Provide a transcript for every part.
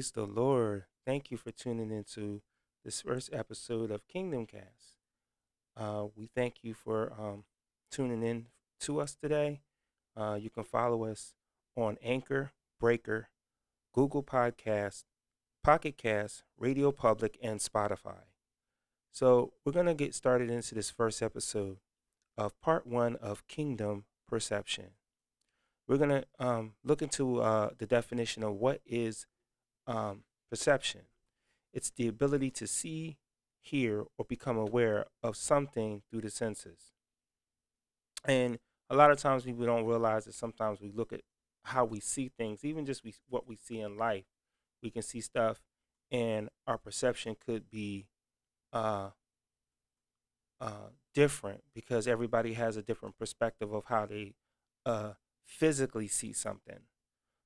Praise the Lord. Thank you for tuning into this first episode of Kingdom Cast. Uh, we thank you for um, tuning in to us today. Uh, you can follow us on Anchor, Breaker, Google Podcast, Pocket Cast, Radio Public, and Spotify. So we're going to get started into this first episode of part one of Kingdom Perception. We're going to um, look into uh, the definition of what is um, perception. It's the ability to see, hear, or become aware of something through the senses. And a lot of times people don't realize that sometimes we look at how we see things, even just we, what we see in life. We can see stuff, and our perception could be uh, uh, different because everybody has a different perspective of how they uh, physically see something.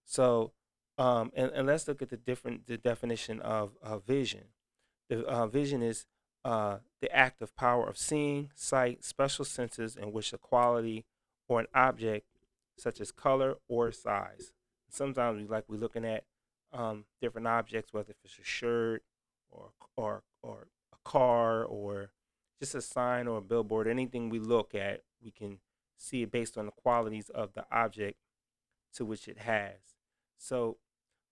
So um, and, and let's look at the different the definition of uh, vision. The uh, vision is uh, the act of power of seeing, sight, special senses in which a quality or an object, such as color or size. Sometimes we like we're looking at um, different objects, whether it's a shirt or or or a car or just a sign or a billboard. Anything we look at, we can see it based on the qualities of the object to which it has. So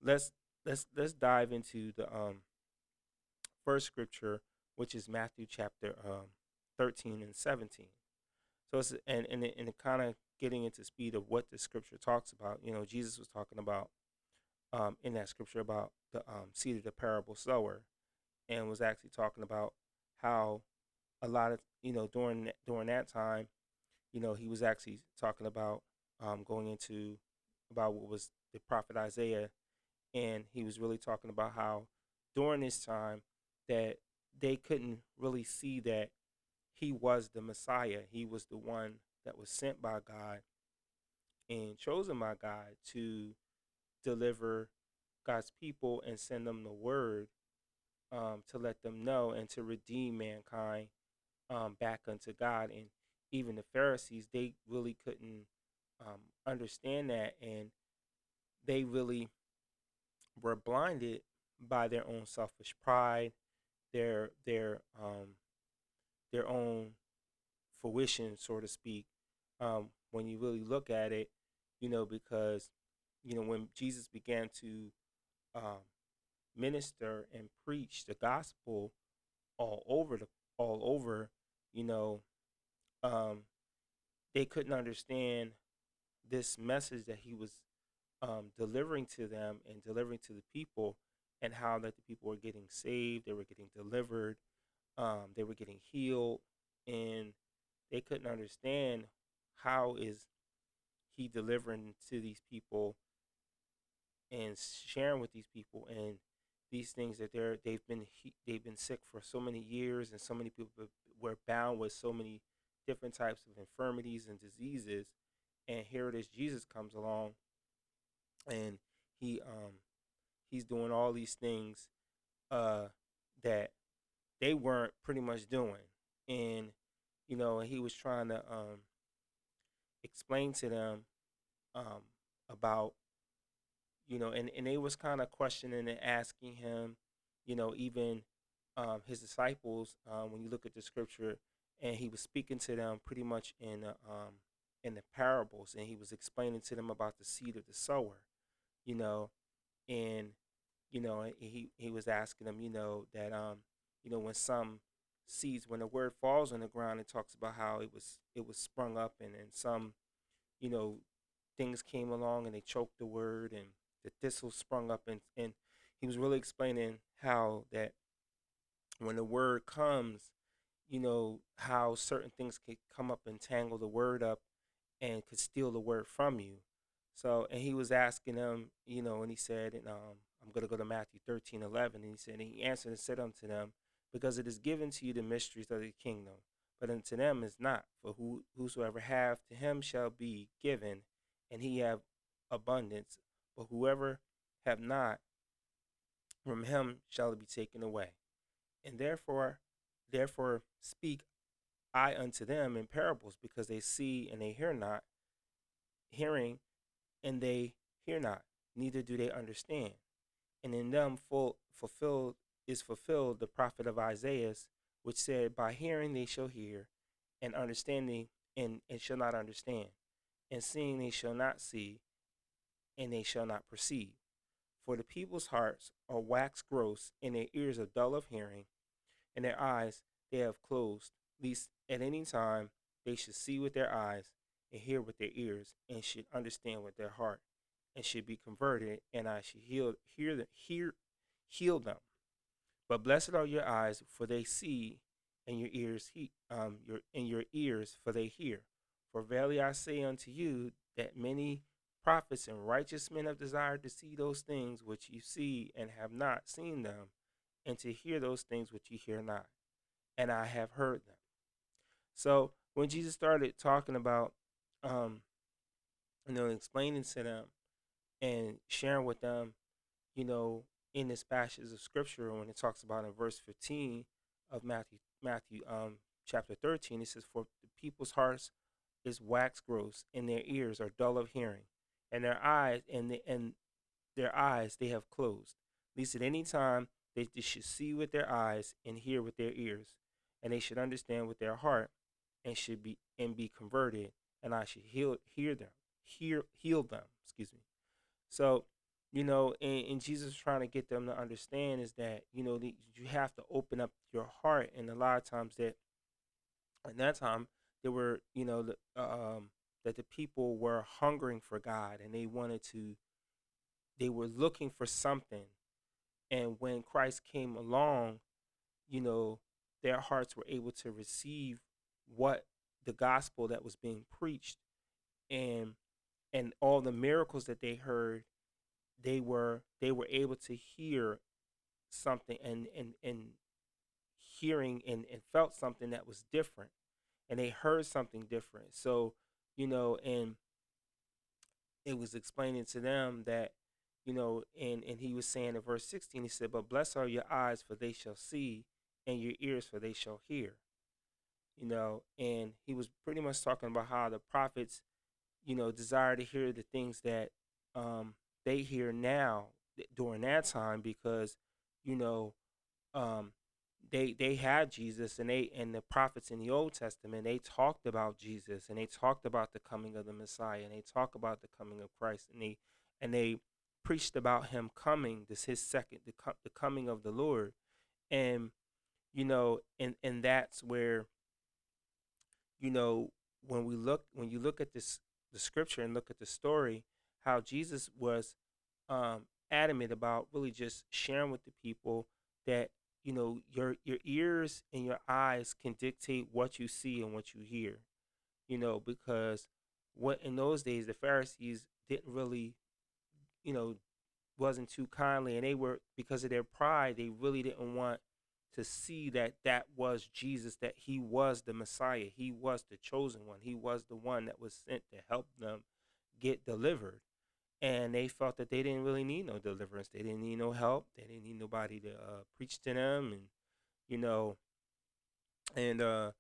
let's let's let's dive into the um first scripture, which is Matthew chapter um, 13 and 17. So it's and and and kind of getting into speed of what the scripture talks about. You know, Jesus was talking about um, in that scripture about the um, seed of the parable sower, and was actually talking about how a lot of you know during during that time, you know, he was actually talking about um, going into about what was the prophet Isaiah and he was really talking about how during this time that they couldn't really see that he was the Messiah. He was the one that was sent by God and chosen by God to deliver God's people and send them the word um, to let them know and to redeem mankind um, back unto God. And even the Pharisees, they really couldn't um, understand that, and they really were blinded by their own selfish pride, their their um, their own fruition, so to speak. Um, when you really look at it, you know, because you know when Jesus began to um, minister and preach the gospel all over the all over, you know, um, they couldn't understand this message that he was um, delivering to them and delivering to the people and how that the people were getting saved, they were getting delivered, um, they were getting healed, and they couldn't understand how is he delivering to these people and sharing with these people and these things that they're they've been they've been sick for so many years and so many people were bound with so many different types of infirmities and diseases and here it is Jesus comes along and he um he's doing all these things uh that they weren't pretty much doing. And you know he was trying to um explain to them um about you know and and they was kind of questioning and asking him you know even um his disciples um when you look at the scripture and he was speaking to them pretty much in uh, um in the parables and he was explaining to them about the seed of the sower you know, and you know he he was asking them, you know, that um, you know, when some seeds, when the word falls on the ground, it talks about how it was it was sprung up, and and some, you know, things came along and they choked the word, and the thistle sprung up, and and he was really explaining how that when the word comes, you know, how certain things could come up and tangle the word up and could steal the word from you. So, and he was asking them, you know, and he said, and um, I'm going to go to Matthew 13, 11. And he said, and he answered and said unto them, Because it is given to you the mysteries of the kingdom, but unto them is not. For who, whosoever have, to him shall be given, and he have abundance. But whoever have not, from him shall it be taken away. And therefore, therefore speak I unto them in parables, because they see and they hear not, hearing and they hear not, neither do they understand. and in them full fulfilled is fulfilled the prophet of Isaiah, which said, By hearing they shall hear, and understanding and, and shall not understand, and seeing they shall not see, and they shall not perceive. For the people's hearts are waxed gross, and their ears are dull of hearing, and their eyes they have closed, lest at any time they should see with their eyes, and hear with their ears, and should understand with their heart, and should be converted, and I should heal hear the, hear heal them. But blessed are your eyes, for they see, and your ears he, um your and your ears, for they hear. For verily I say unto you that many prophets and righteous men have desired to see those things which you see and have not seen them, and to hear those things which you hear not, and I have heard them. So when Jesus started talking about, um, you know, explaining to them and sharing with them, you know, in this passage of scripture, when it talks about in verse 15 of Matthew, Matthew, um, chapter 13, it says, "For the people's hearts is wax gross, and their ears are dull of hearing, and their eyes and the, and their eyes they have closed. Least at any time they, they should see with their eyes and hear with their ears, and they should understand with their heart, and should be and be converted, and I should heal hear them, hear heal them. Excuse me. So, you know, and, and Jesus trying to get them to understand is that you know you have to open up your heart, and a lot of times that in that time there were you know the um that the people were hungering for God and they wanted to they were looking for something and when Christ came along you know their hearts were able to receive what the gospel that was being preached and and all the miracles that they heard they were they were able to hear something and and and hearing and, and felt something that was different and they heard something different so you know, and it was explaining to them that, you know, and, and he was saying in verse 16, he said, But blessed are your eyes, for they shall see, and your ears, for they shall hear. You know, and he was pretty much talking about how the prophets, you know, desire to hear the things that um, they hear now during that time because, you know, um, they they had Jesus and they and the prophets in the Old Testament they talked about Jesus and they talked about the coming of the Messiah and they talk about the coming of Christ and they and they preached about him coming this his second the, the coming of the Lord. And you know and and that's where you know when we look when you look at this the scripture and look at the story how Jesus was um adamant about really just sharing with the people that you know your your ears and your eyes can dictate what you see and what you hear you know because what in those days the pharisees didn't really you know wasn't too kindly and they were because of their pride they really didn't want to see that that was jesus that he was the messiah he was the chosen one he was the one that was sent to help them get delivered and they felt that they didn't really need no deliverance. They didn't need no help. They didn't need nobody to uh, preach to them, and you know, and uh,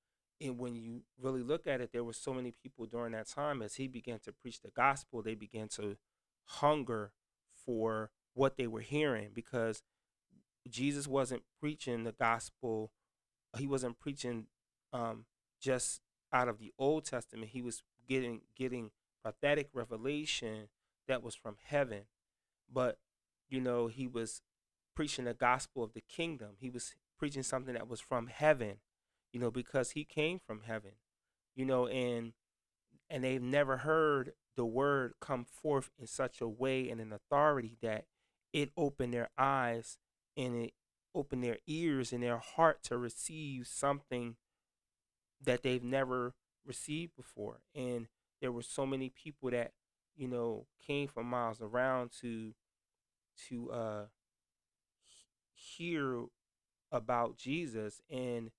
and when you really look at it, there were so many people during that time as he began to preach the gospel. They began to hunger for what they were hearing because Jesus wasn't preaching the gospel. He wasn't preaching um, just out of the Old Testament. He was getting getting prophetic revelation that was from heaven. But, you know, he was preaching the gospel of the kingdom. He was preaching something that was from heaven, you know, because he came from heaven, you know, and and they've never heard the word come forth in such a way and an authority that it opened their eyes and it opened their ears and their heart to receive something that they've never received before. And there were so many people that you know, came from miles around to to uh hear about Jesus and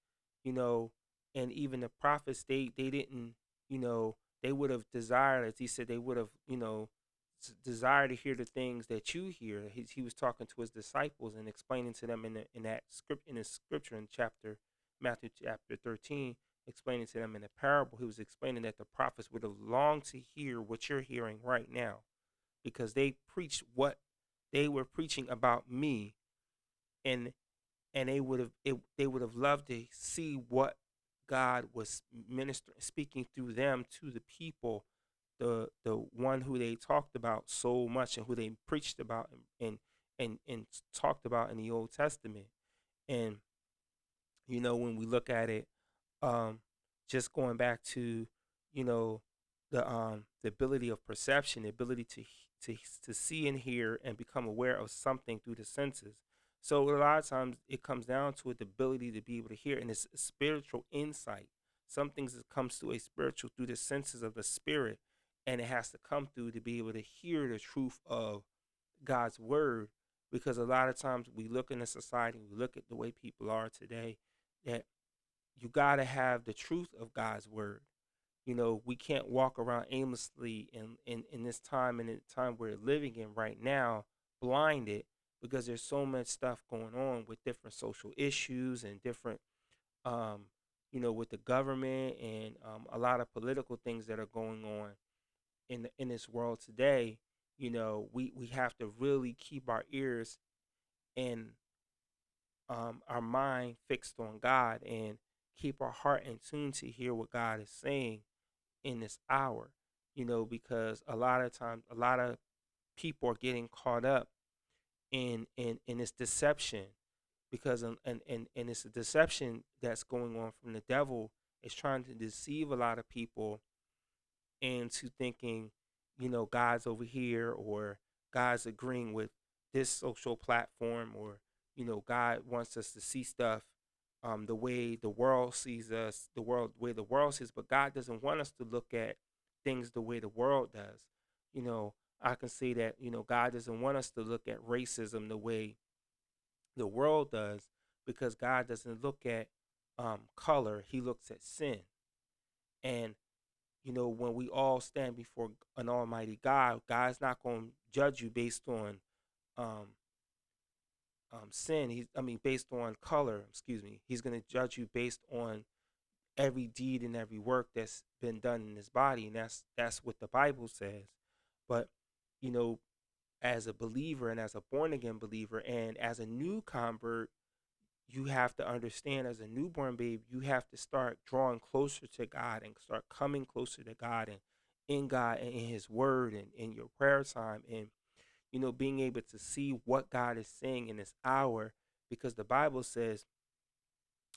you know and even the prophets they they didn't you know they would have desired as he said they would have you know desired to hear the things that you hear. He, he was talking to his disciples and explaining to them in the, in that script in the scripture in chapter Matthew chapter 13 explaining to them in a parable, he was explaining that the prophets would have longed to hear what you're hearing right now because they preached what they were preaching about me, and and they would have it, they would have loved to see what God was ministering, speaking through them to the people, the the one who they talked about so much and who they preached about and and and talked about in the Old Testament. And you know, when we look at it, um, just going back to, you know, the um the ability of perception, the ability to to to see and hear and become aware of something through the senses. So a lot of times it comes down to it, the ability to be able to hear, and it's spiritual insight. Some things that comes to a spiritual through the senses of the spirit, and it has to come through to be able to hear the truth of God's word. Because a lot of times we look in a society, we look at the way people are today, that you got to have the truth of God's word. You know, we can't walk around aimlessly in, in, in this time and in the time we're living in right now, blinded because there's so much stuff going on with different social issues and different, um, you know, with the government and um, a lot of political things that are going on in the, in this world today. You know, we, we have to really keep our ears and um, our mind fixed on God and keep our heart in tune to hear what God is saying in this hour, you know, because a lot of times, a lot of people are getting caught up in in in this deception because and and and it's a deception that's going on from the devil is trying to deceive a lot of people into thinking you know god's over here or god's agreeing with this social platform or you know god wants us to see stuff um, the way the world sees us, the world the way the world sees, but God doesn't want us to look at things the way the world does. You know, I can say that, you know, God doesn't want us to look at racism the way the world does because God doesn't look at um, color, he looks at sin. And, you know, when we all stand before an almighty God, God's not going to judge you based on um, um, sin. He's, I mean, based on color. Excuse me. He's going to judge you based on every deed and every work that's been done in his body, and that's that's what the Bible says. But you know, as a believer and as a born again believer and as a new convert, you have to understand as a newborn babe, you have to start drawing closer to God and start coming closer to God and in God and in His Word and in your prayer time and you know, being able to see what God is saying in this hour, because the Bible says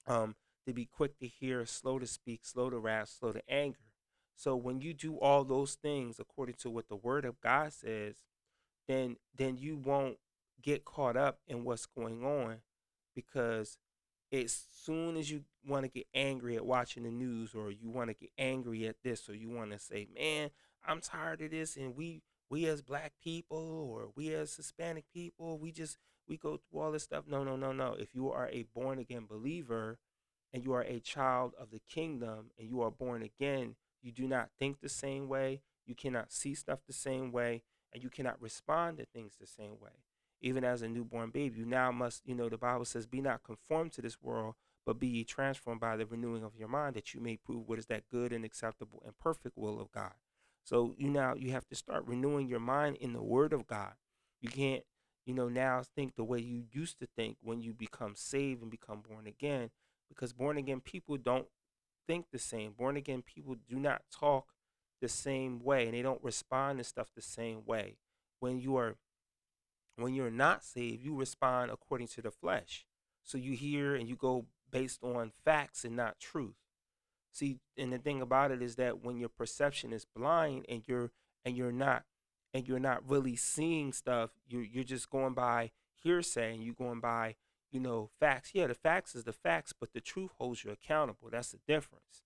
um, to be quick to hear, slow to speak, slow to wrath, slow to anger. So when you do all those things according to what the Word of God says, then then you won't get caught up in what's going on, because as soon as you want to get angry at watching the news, or you want to get angry at this, or you want to say, "Man, I'm tired of this," and we we as black people or we as Hispanic people, we just we go through all this stuff. No, no, no, no. If you are a born again believer and you are a child of the kingdom and you are born again, you do not think the same way, you cannot see stuff the same way, and you cannot respond to things the same way. Even as a newborn baby, you now must, you know, the Bible says, be not conformed to this world, but be ye transformed by the renewing of your mind, that you may prove what is that good and acceptable and perfect will of God. So you now you have to start renewing your mind in the Word of God. You can't, you know, now think the way you used to think when you become saved and become born again, because born again people don't think the same. Born again people do not talk the same way, and they don't respond to stuff the same way. When you are, when you're not saved, you respond according to the flesh. So you hear and you go based on facts and not truth. See, and the thing about it is that when your perception is blind and you're and you're not and you're not really seeing stuff, you're you're just going by hearsay and you're going by, you know, facts. Yeah, the facts is the facts, but the truth holds you accountable. That's the difference.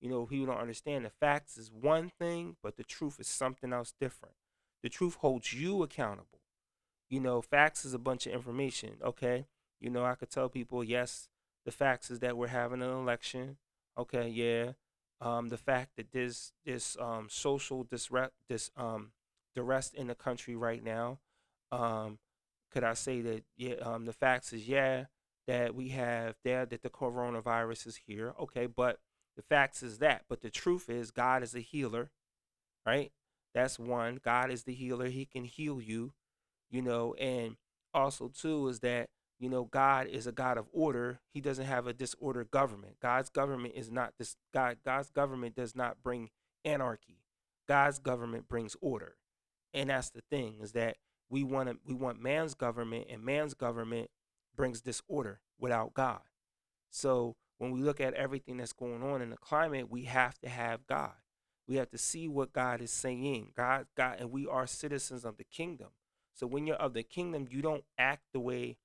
You know, people don't understand the facts is one thing, but the truth is something else different. The truth holds you accountable. You know, facts is a bunch of information, okay? You know, I could tell people, yes, the facts is that we're having an election. Okay, yeah. Um, the fact that there's this um, social disrupt, this um, duress in the country right now. Um, could I say that? Yeah. Um, the facts is yeah that we have there that the coronavirus is here. Okay, but the facts is that. But the truth is, God is a healer, right? That's one. God is the healer. He can heal you. You know, and also too is that you know God is a God of order. He doesn't have a disordered government. God's government is not this God God's government does not bring anarchy. God's government brings order. And that's the thing is that we want to we want man's government and man's government brings disorder without God. So when we look at everything that's going on in the climate, we have to have God. We have to see what God is saying. God, God, and we are citizens of the kingdom. So when you're of the kingdom, you don't act the way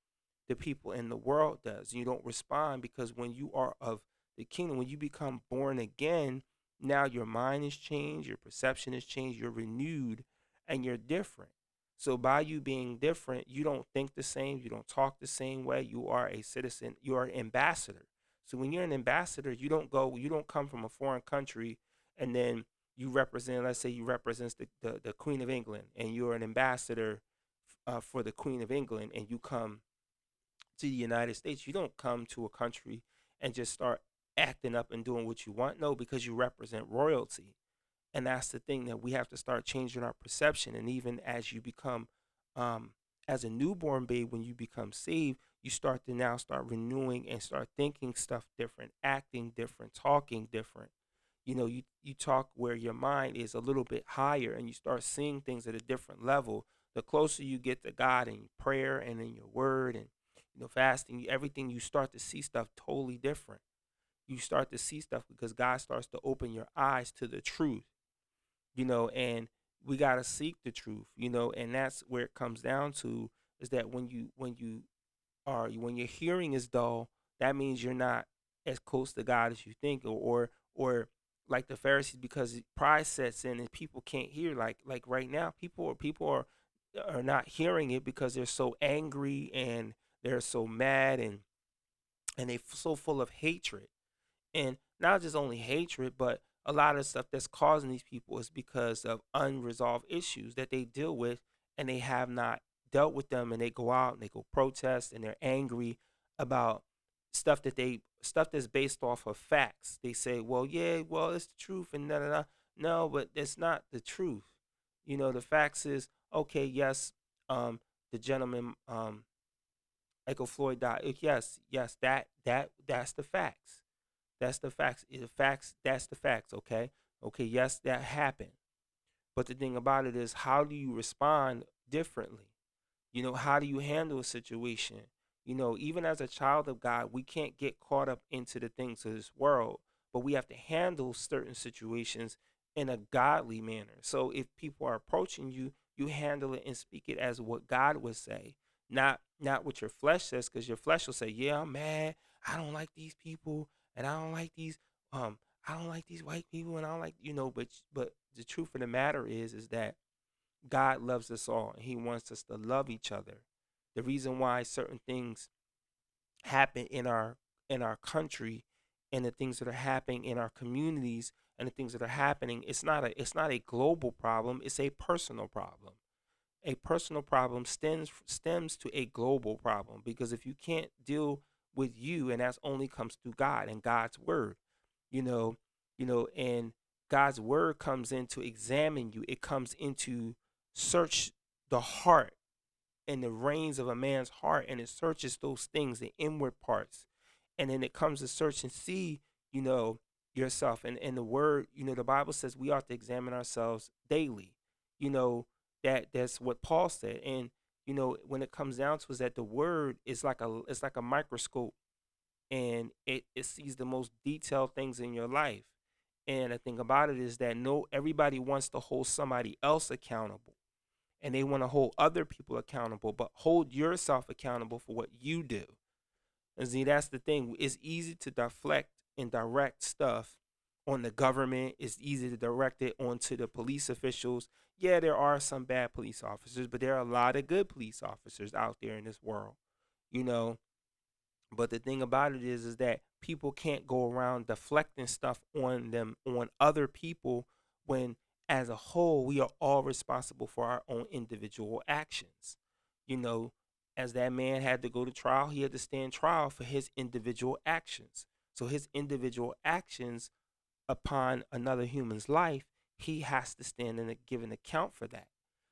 the people in the world does. You don't respond because when you are of the kingdom, when you become born again, now your mind is changed, your perception is changed, you're renewed, and you're different. So by you being different, you don't think the same, you don't talk the same way. You are a citizen, you are an ambassador. So when you're an ambassador, you don't go, you don't come from a foreign country and then you represent, let's say you represent the, the, the Queen of England and you're an ambassador uh, for the Queen of England and you come to the United States. You don't come to a country and just start acting up and doing what you want. No, because you represent royalty. And that's the thing that we have to start changing our perception. And even as you become, um, as a newborn babe, when you become saved, you start to now start renewing and start thinking stuff different, acting different, talking different. You know, you, you talk where your mind is a little bit higher and you start seeing things at a different level. The closer you get to God in prayer and in your word and you know fasting, everything you start to see stuff totally different. You start to see stuff because God starts to open your eyes to the truth. You know, and we got to seek the truth, you know, and that's where it comes down to is that when you when you are when your hearing is dull, that means you're not as close to God as you think, or or, or like the Pharisees, because pride sets in and people can't hear. Like like right now, people are people are are not hearing it because they're so angry and they're so mad and and they're so full of hatred, and not just only hatred, but a lot of stuff that's causing these people is because of unresolved issues that they deal with and they have not dealt with them and they go out and they go protest and they're angry about stuff that they stuff that's based off of facts. They say, well, yeah, well, it's the truth and da da da. No, but it's not the truth. You know, the facts is okay. Yes, um, the gentleman, um, Michael Floyd died. Yes, yes, that that that's the facts. That's the facts. The facts. That's the facts. Okay. Okay. Yes, that happened. But the thing about it is, how do you respond differently? You know, how do you handle a situation? You know, even as a child of God, we can't get caught up into the things of this world, but we have to handle certain situations in a godly manner. So if people are approaching you, you handle it and speak it as what God would say, not not what your flesh says, because your flesh will say, "Yeah, I'm mad. I don't like these people, and I don't like these um I don't like these white people, and I don't like you know." But but the truth of the matter is, is that God loves us all and he wants us to love each other. The reason why certain things happen in our in our country and the things that are happening in our communities and the things that are happening it's not a it's not a global problem it's a personal problem. A personal problem stems stems to a global problem because if you can't deal with you and that's only comes through God and God's word you know you know and God's word comes in to examine you it comes into search the heart and the reins of a man's heart and it searches those things the inward parts and then it comes to search and see you know yourself and and the word you know the bible says we ought to examine ourselves daily you know that that's what paul said and you know when it comes down to is that the word is like a it's like a microscope and it, it sees the most detailed things in your life and the thing about it is that no everybody wants to hold somebody else accountable and they want to hold other people accountable, but hold yourself accountable for what you do. And see, that's the thing. It's easy to deflect and direct stuff on the government. It's easy to direct it onto the police officials. Yeah, there are some bad police officers, but there are a lot of good police officers out there in this world. You know, but the thing about it is, is that people can't go around deflecting stuff on them on other people when as a whole, we are all responsible for our own individual actions. You know, as that man had to go to trial, he had to stand trial for his individual actions. So his individual actions upon another human's life, he has to stand and give an account for that.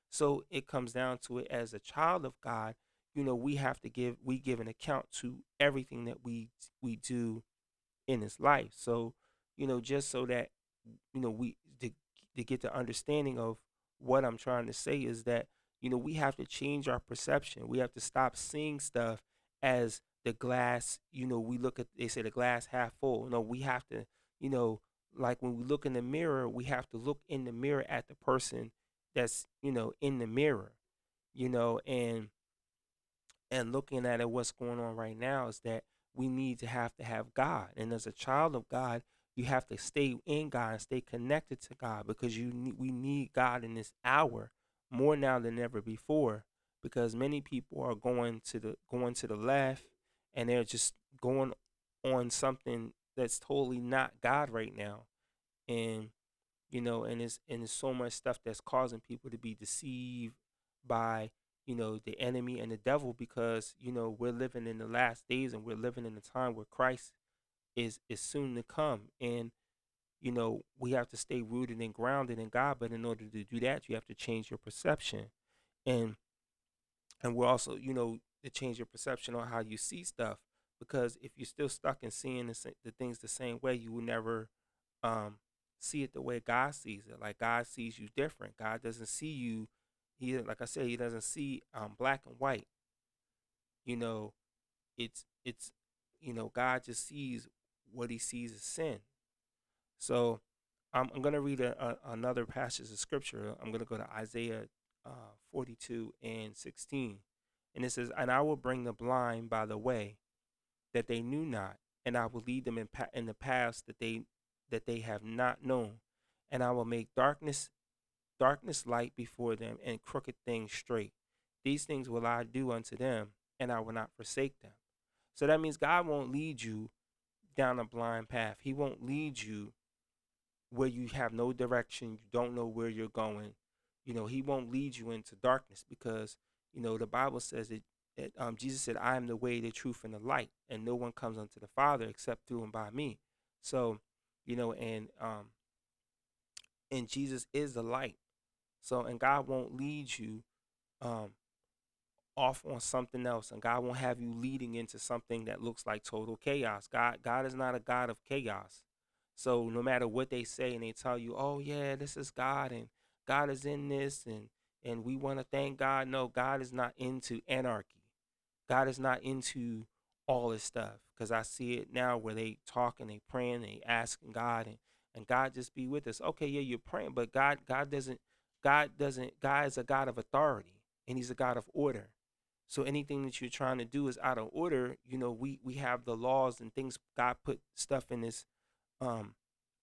So it comes down to it as a child of God, you know, we have to give we give an account to everything that we we do in this life. So, you know, just so that you know we to, to get the understanding of what I'm trying to say is that you know we have to change our perception. We have to stop seeing stuff as the glass. You know, we look at they say the glass half full. No, we have to. You know, like when we look in the mirror, we have to look in the mirror at the person that's you know in the mirror. You know, and and looking at it, what's going on right now is that we need to have to have God, and as a child of God, you have to stay in God and stay connected to God because you need, we need God in this hour more now than ever before because many people are going to the going to the left and they're just going on something that's totally not God right now. And you know, and it's and there's so much stuff that's causing people to be deceived by, you know, the enemy and the devil because, you know, we're living in the last days and we're living in a time where Christ is is soon to come and you know we have to stay rooted and grounded in god but in order to do that you have to change your perception and and we're also you know to change your perception on how you see stuff because if you're still stuck in seeing the, the things the same way you will never um see it the way god sees it like god sees you different god doesn't see you he like i said he doesn't see um black and white you know it's it's you know god just sees what he sees as sin. So I'm, I'm going to read a, a, another passage of scripture. I'm going to go to Isaiah uh, 42 and 16. And it says, And I will bring the blind by the way that they knew not, and I will lead them in, pa- in the paths that they that they have not known, and I will make darkness darkness light before them, and crooked things straight. These things will I do unto them, and I will not forsake them. So that means God won't lead you down a blind path. He won't lead you where you have no direction, you don't know where you're going. You know, he won't lead you into darkness because, you know, the Bible says that, that um, Jesus said, I am the way, the truth, and the light, and no one comes unto the Father except through and by me. So, you know, and um and Jesus is the light. So and God won't lead you um off on something else and God won't have you leading into something that looks like total chaos. God God is not a God of chaos. So no matter what they say and they tell you, "Oh yeah, this is God and God is in this and and we want to thank God." No, God is not into anarchy. God is not into all this stuff because I see it now where they talk and they praying, and they asking God and and God just be with us. Okay, yeah, you're praying, but God God doesn't God doesn't God is a God of authority and he's a God of order. So anything that you're trying to do is out of order. You know, we we have the laws and things. God put stuff in this um,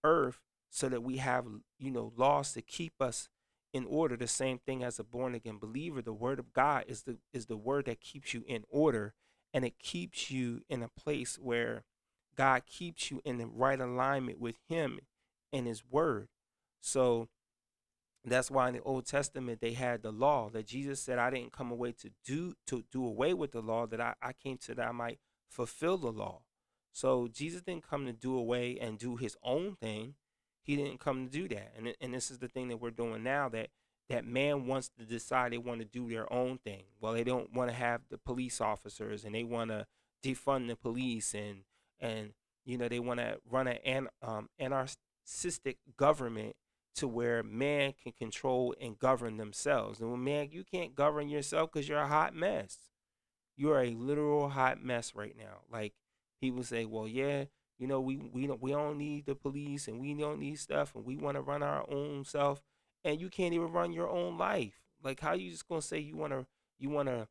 earth so that we have you know laws to keep us in order. The same thing as a born again believer. The word of God is the is the word that keeps you in order, and it keeps you in a place where God keeps you in the right alignment with Him and His word. So that's why in the Old Testament they had the law that Jesus said, I didn't come away to do to do away with the law, that I, I came to that I might fulfill the law. So Jesus didn't come to do away and do his own thing. He didn't come to do that. And and this is the thing that we're doing now that that man wants to decide they want to do their own thing. Well, they don't want to have the police officers and they want to defund the police and and you know they want to run an um, anarchistic government to where man can control and govern themselves. And when man, you can't govern yourself because you're a hot mess. You're a literal hot mess right now. Like people say, well, yeah, you know, we we don't we don't need the police and we don't need stuff and we want to run our own self, and you can't even run your own life. Like how you just gonna say you wanna you wanna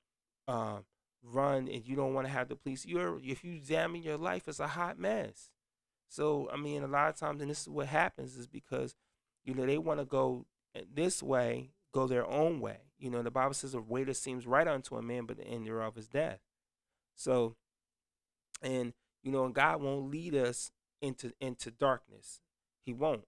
uh, run and you don't want to have the police? You're if you examine your life, it's a hot mess. So I mean, a lot of times, and this is what happens is because you know, they want to go this way, go their own way. You know, the Bible says a way that seems right unto a man, but the end thereof is death. So, and you know, and God won't lead us into into darkness. He won't.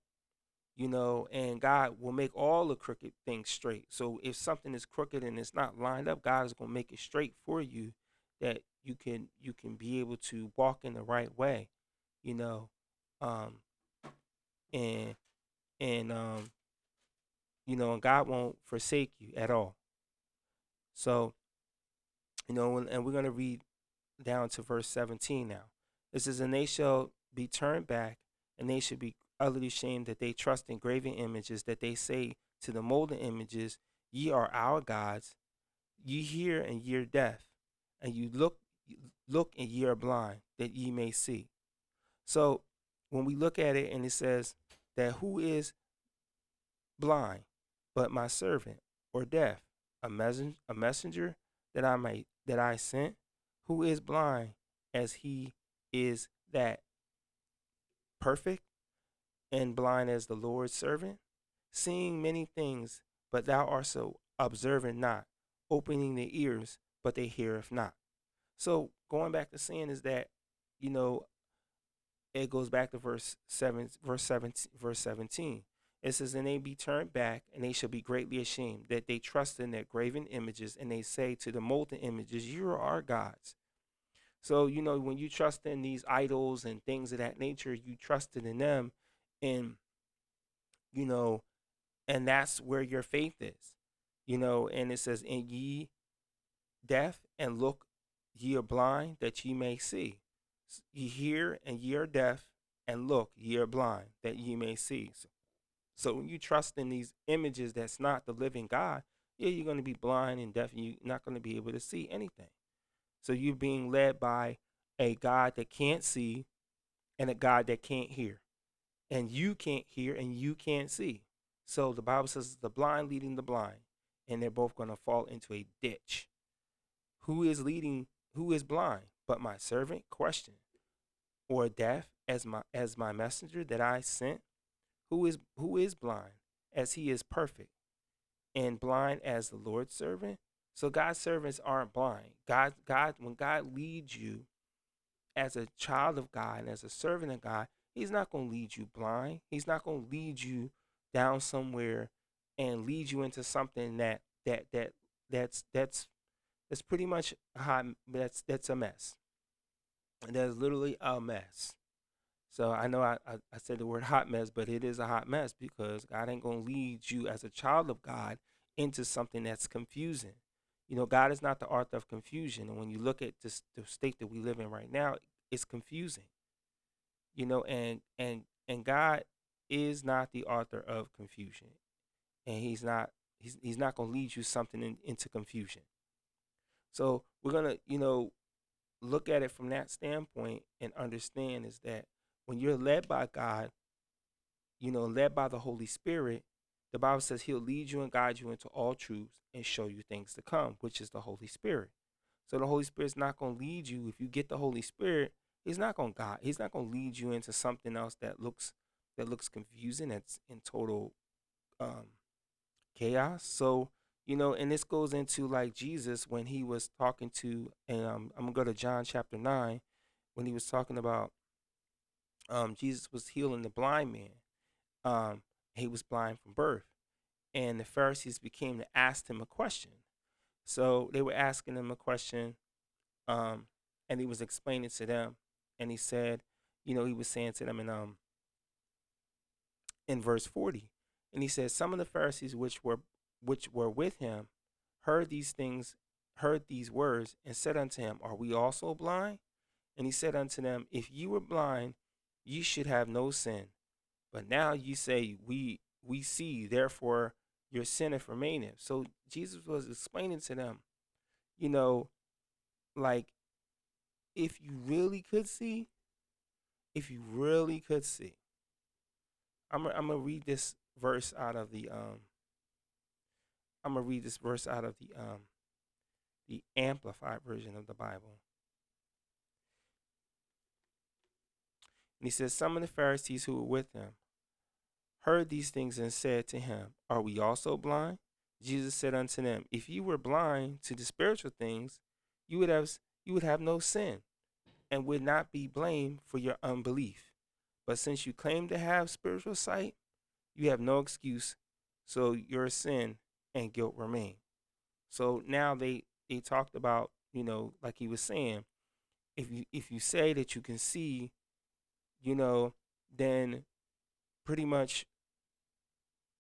You know, and God will make all the crooked things straight. So if something is crooked and it's not lined up, God is going to make it straight for you that you can you can be able to walk in the right way. You know, um and and um, you know, and God won't forsake you at all. So, you know, and we're going to read down to verse 17 now. It says, And they shall be turned back, and they should be utterly ashamed that they trust in graven images, that they say to the molten images, Ye are our gods. Ye hear and ye are deaf, and you look look and ye are blind, that ye may see. So when we look at it and it says that who is blind but my servant or deaf, a messenger, a messenger that I might that I sent, who is blind as he is that perfect and blind as the Lord's servant, seeing many things, but thou art so observant not, opening the ears, but they heareth not. So going back to sin is that, you know, it goes back to verse seven, verse seventeen, verse seventeen. It says, And they be turned back, and they shall be greatly ashamed, that they trust in their graven images, and they say to the molten images, You are our gods. So, you know, when you trust in these idols and things of that nature, you trusted in them, and, you know, and that's where your faith is, you know, and it says, And ye deaf, and look, ye are blind, that ye may see. Ye hear, and ye are deaf, and look, ye are blind, that ye may see. So, so when you trust in these images that's not the living God, yeah, you're going to be blind and deaf and you're not going to be able to see anything. So you're being led by a God that can't see and a God that can't hear. And you can't hear and you can't see. So the Bible says the blind leading the blind, and they're both going to fall into a ditch. Who is leading, who is blind? But my servant? Question. Or deaf as my as my messenger that I sent? who is who is blind as he is perfect and blind as the Lord's servant. So God's servants aren't blind. God God when God leads you as a child of God and as a servant of God, he's not going to lead you blind. He's not going to lead you down somewhere and lead you into something that that that that's that's that's pretty much hot that's that's a mess. And that's literally a mess. So I know I, I, I, said the word hot mess, but it is a hot mess because God ain't to lead you as a child of God into something that's confusing. You know, God is not the author of confusion. And when you look at this, the state that we live in right now, it's confusing. You know, and and and God is not the author of confusion. And he's not he's, he's not going to lead you something in, into confusion. So we're to, you know, look at it from that standpoint and understand is that when you're led by God, you know, led by the Holy Spirit, the Bible says he'll lead you and guide you into all truths and show you things to come, which is the Holy Spirit. So the Holy Spirit's not going to lead you. If you get the Holy Spirit, he's not going to guide. He's not going to lead you into something else that looks that looks confusing. That's in total um, chaos. So you know, and this goes into like Jesus when he was talking to, and um, I'm gonna go to John chapter nine, when he was talking about um, Jesus was healing the blind man. Um, he was blind from birth. And the Pharisees became to ask him a question. So they were asking him a question, um, and he was explaining to them. And he said, you know, he was saying to them in um in verse 40, and he said, Some of the Pharisees which were which were with him heard these things, heard these words, and said unto him, Are we also blind? And he said unto them, If ye were blind, ye should have no sin. But now you say, we we see, therefore your sin is remaineth. So Jesus was explaining to them, you know, like if you really could see, if you really could see. I'm I'm gonna read this verse out of the um. I'm gonna read this verse out of the um, the amplified version of the Bible. And he says, Some of the Pharisees who were with him heard these things and said to him, Are we also blind? Jesus said unto them, If you were blind to the spiritual things, you would have you would have no sin, and would not be blamed for your unbelief. But since you claim to have spiritual sight, you have no excuse, so your sin and guilt remain. So now they they talked about, you know, like he was saying, if you if you say that you can see you know, then pretty much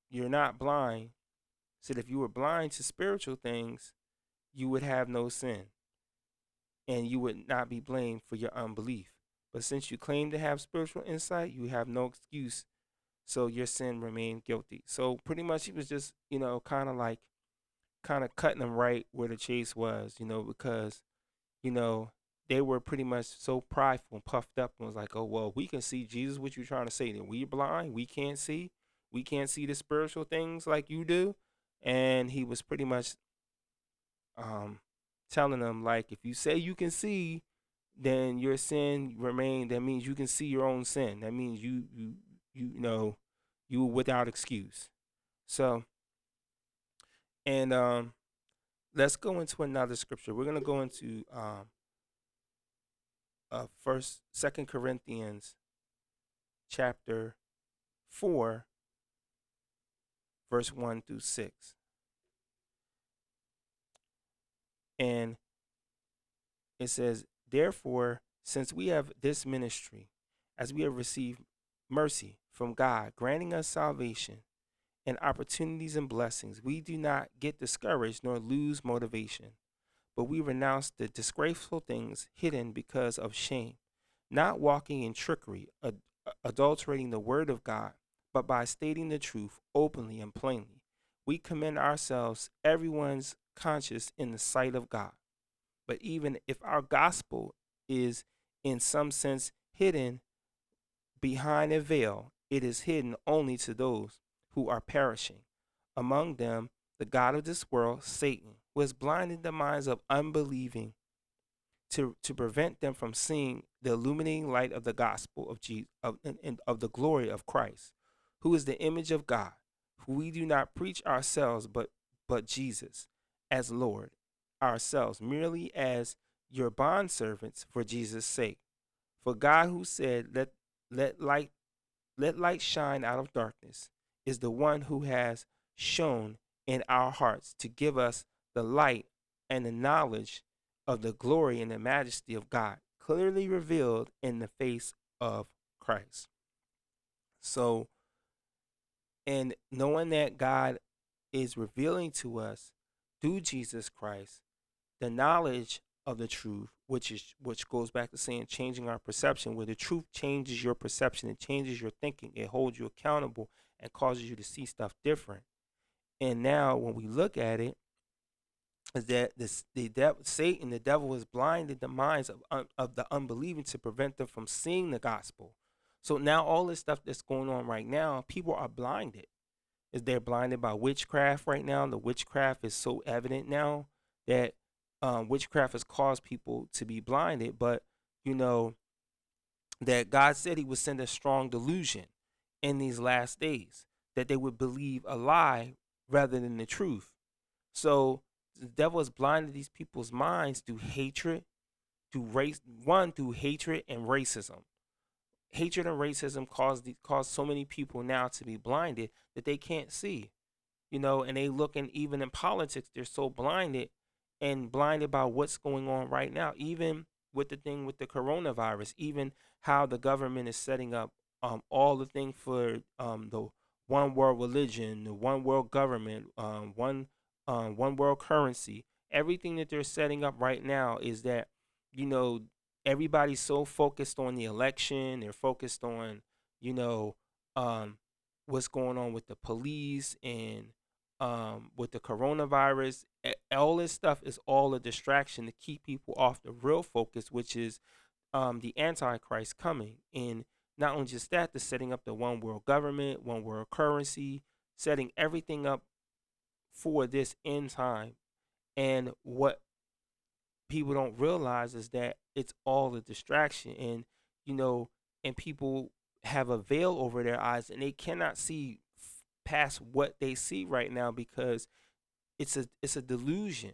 you're not blind said if you were blind to spiritual things, you would have no sin and you would not be blamed for your unbelief. But since you claim to have spiritual insight, you have no excuse. So your sin remained guilty. So pretty much he was just, you know, kind of like kind of cutting them right where the chase was, you know, because, you know, they were pretty much so prideful and puffed up and was like, oh, well, we can see Jesus. What you trying to say? That we blind? We can't see? We can't see the spiritual things like you do? And he was pretty much um, telling them, like, if you say you can see, then your sin remain. That means you can see your own sin. That means you, you, you know, you were without excuse. So, and um, let's go into another scripture. We're gonna go into um, uh, first, Second Corinthians, chapter four, verse one through six, and it says, "Therefore, since we have this ministry, as we have received mercy from God, granting us salvation." And opportunities and blessings, we do not get discouraged nor lose motivation but we renounce the disgraceful things hidden because of shame, not walking in trickery, ad- adulterating the word of God, but by stating the truth openly and plainly. We commend ourselves, everyone's conscience in the sight of God. But even if our gospel is in some sense hidden behind a veil, it is hidden only to those who are perishing. Among them, the God of this world, Satan was blinding the minds of unbelieving to, to prevent them from seeing the illuminating light of the gospel of Jesus of, and of the glory of Christ, who is the image of God. We do not preach ourselves, but but Jesus as Lord, ourselves merely as your bondservants for Jesus' sake. For God who said, Let let light let light shine out of darkness, is the one who has shone in our hearts to give us the light and the knowledge of the glory and the majesty of God, clearly revealed in the face of Christ. So, and knowing that God is revealing to us through Jesus Christ the knowledge of the truth, which is which goes back to saying changing our perception, where the truth changes your perception, it changes your thinking, it holds you accountable and causes you to see stuff different. And now when we look at it, is that this, the devil, Satan, the devil, has blinded the minds of, of the unbelieving to prevent them from seeing the gospel. So now all this stuff that's going on right now, people are blinded. Is they're blinded by witchcraft right now? The witchcraft is so evident now that um, witchcraft has caused people to be blinded. But you know that God said He would send a strong delusion in these last days that they would believe a lie rather than the truth. So the devil has blinded these people's minds through hatred, through race, one through hatred and racism. Hatred and racism cause the, cause so many people now to be blinded that they can't see, you know, and they look and even in politics they're so blinded and blinded by what's going on right now. Even with the thing with the coronavirus, even how the government is setting up um, all the thing for um, the one world religion, the one world government, um, one um, one world currency. Everything that they're setting up right now is that, you know, everybody's so focused on the election. They're focused on, you know, um, what's going on with the police and um, with the coronavirus. All this stuff is all a distraction to keep people off the real focus, which is um, the Antichrist coming. And not only just that, the setting up the one world government, one world currency, setting everything up for this end time. And what people don't realize is that it's all a distraction. And, you know, and people have a veil over their eyes and they cannot see past what they see right now because it's a it's a delusion.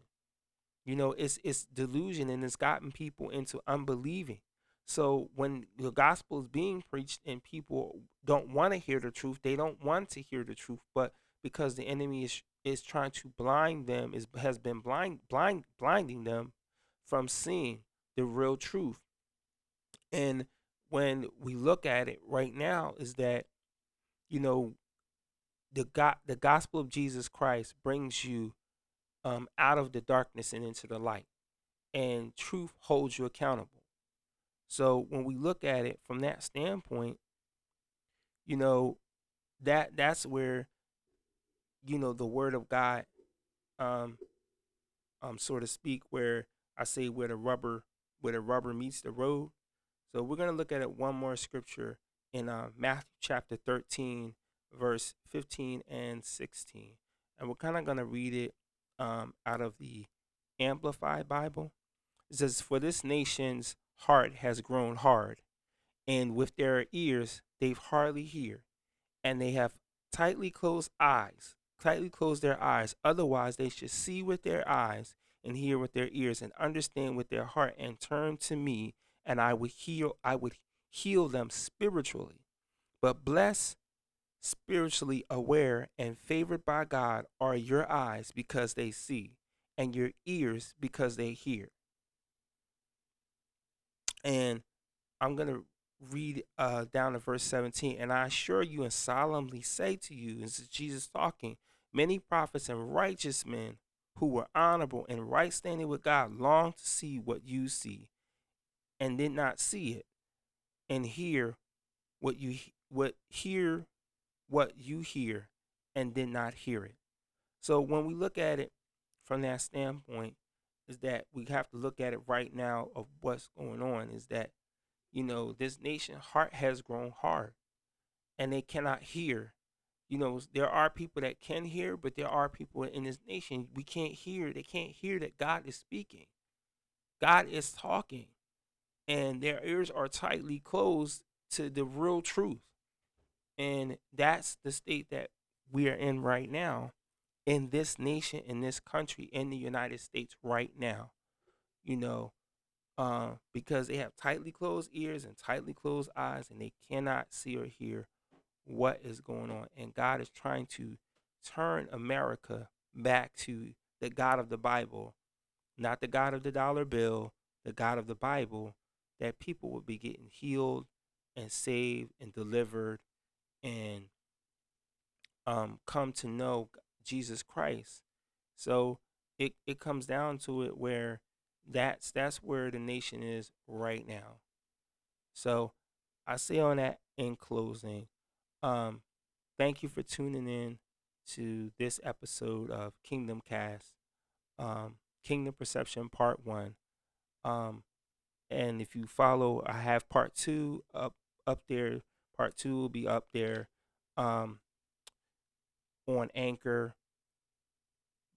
You know, it's it's delusion and it's gotten people into unbelieving. So when the gospel is being preached and people don't want to hear the truth, they don't want to hear the truth, but because the enemy is is trying to blind them is has been blind blind blinding them from seeing the real truth and when we look at it right now is that you know the God, the gospel of Jesus Christ brings you um, out of the darkness and into the light, and truth holds you accountable. So when we look at it from that standpoint, you know, that that's where, you know, the word of God, um, um, so to speak, where I say where the rubber, where the rubber meets the road. So we're gonna look at it one more scripture in uh, Matthew chapter 13, verse 15 and 16. And we're kind of to read it um, out of the Amplified Bible. It says, For this nation's heart has grown hard, and with their ears they've hardly hear, and they have tightly closed eyes, tightly closed their eyes. Otherwise, they should see with their eyes and hear with their ears and understand with their heart and turn to me, and I would heal. I would heal them spiritually. But blessed, spiritually aware, and favored by God are your eyes because they see, and your ears because they hear. And I'm going to read uh, down to verse 17. And I assure you and solemnly say to you, this is Jesus talking, many prophets and righteous men who were honorable and right standing with God longed to see what you see and did not see it and hear what you what hear what you hear and did not hear it. So when we look at it from that standpoint, is that we have to look at it right now of what's going on. Is that you know this nation heart has grown hard, and they cannot hear. You know there are people that can hear, but there are people in this nation we can't hear. They can't hear that God is speaking. God is talking and their ears are tightly closed to the real truth. And that's the state that we are in right now in this nation, in this country, in the United States right now. You know, uh, because they have tightly closed ears and tightly closed eyes, and they cannot see or hear what is going on. And God is trying to turn America back to the God of the Bible, not the God of the dollar bill, the God of the Bible, that people would be getting healed and saved and delivered and um, come to know Jesus Christ. So it, it comes down to it where that's that's where the nation is right now. So I say on that in closing, um, thank you for tuning in to this episode of Kingdom Cast, um, Kingdom Perception Part One. Um, and if you follow, I have part two up up there. Part two will be up there um, on Anchor,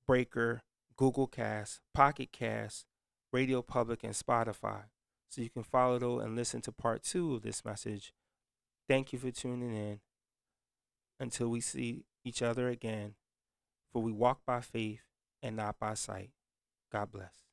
Breaker, Google Cast, Pocket Cast, Radio Public, and Spotify. So you can follow those and listen to part two of this message. Thank you for tuning in. Until we see each other again, for we walk by faith and not by sight. God bless.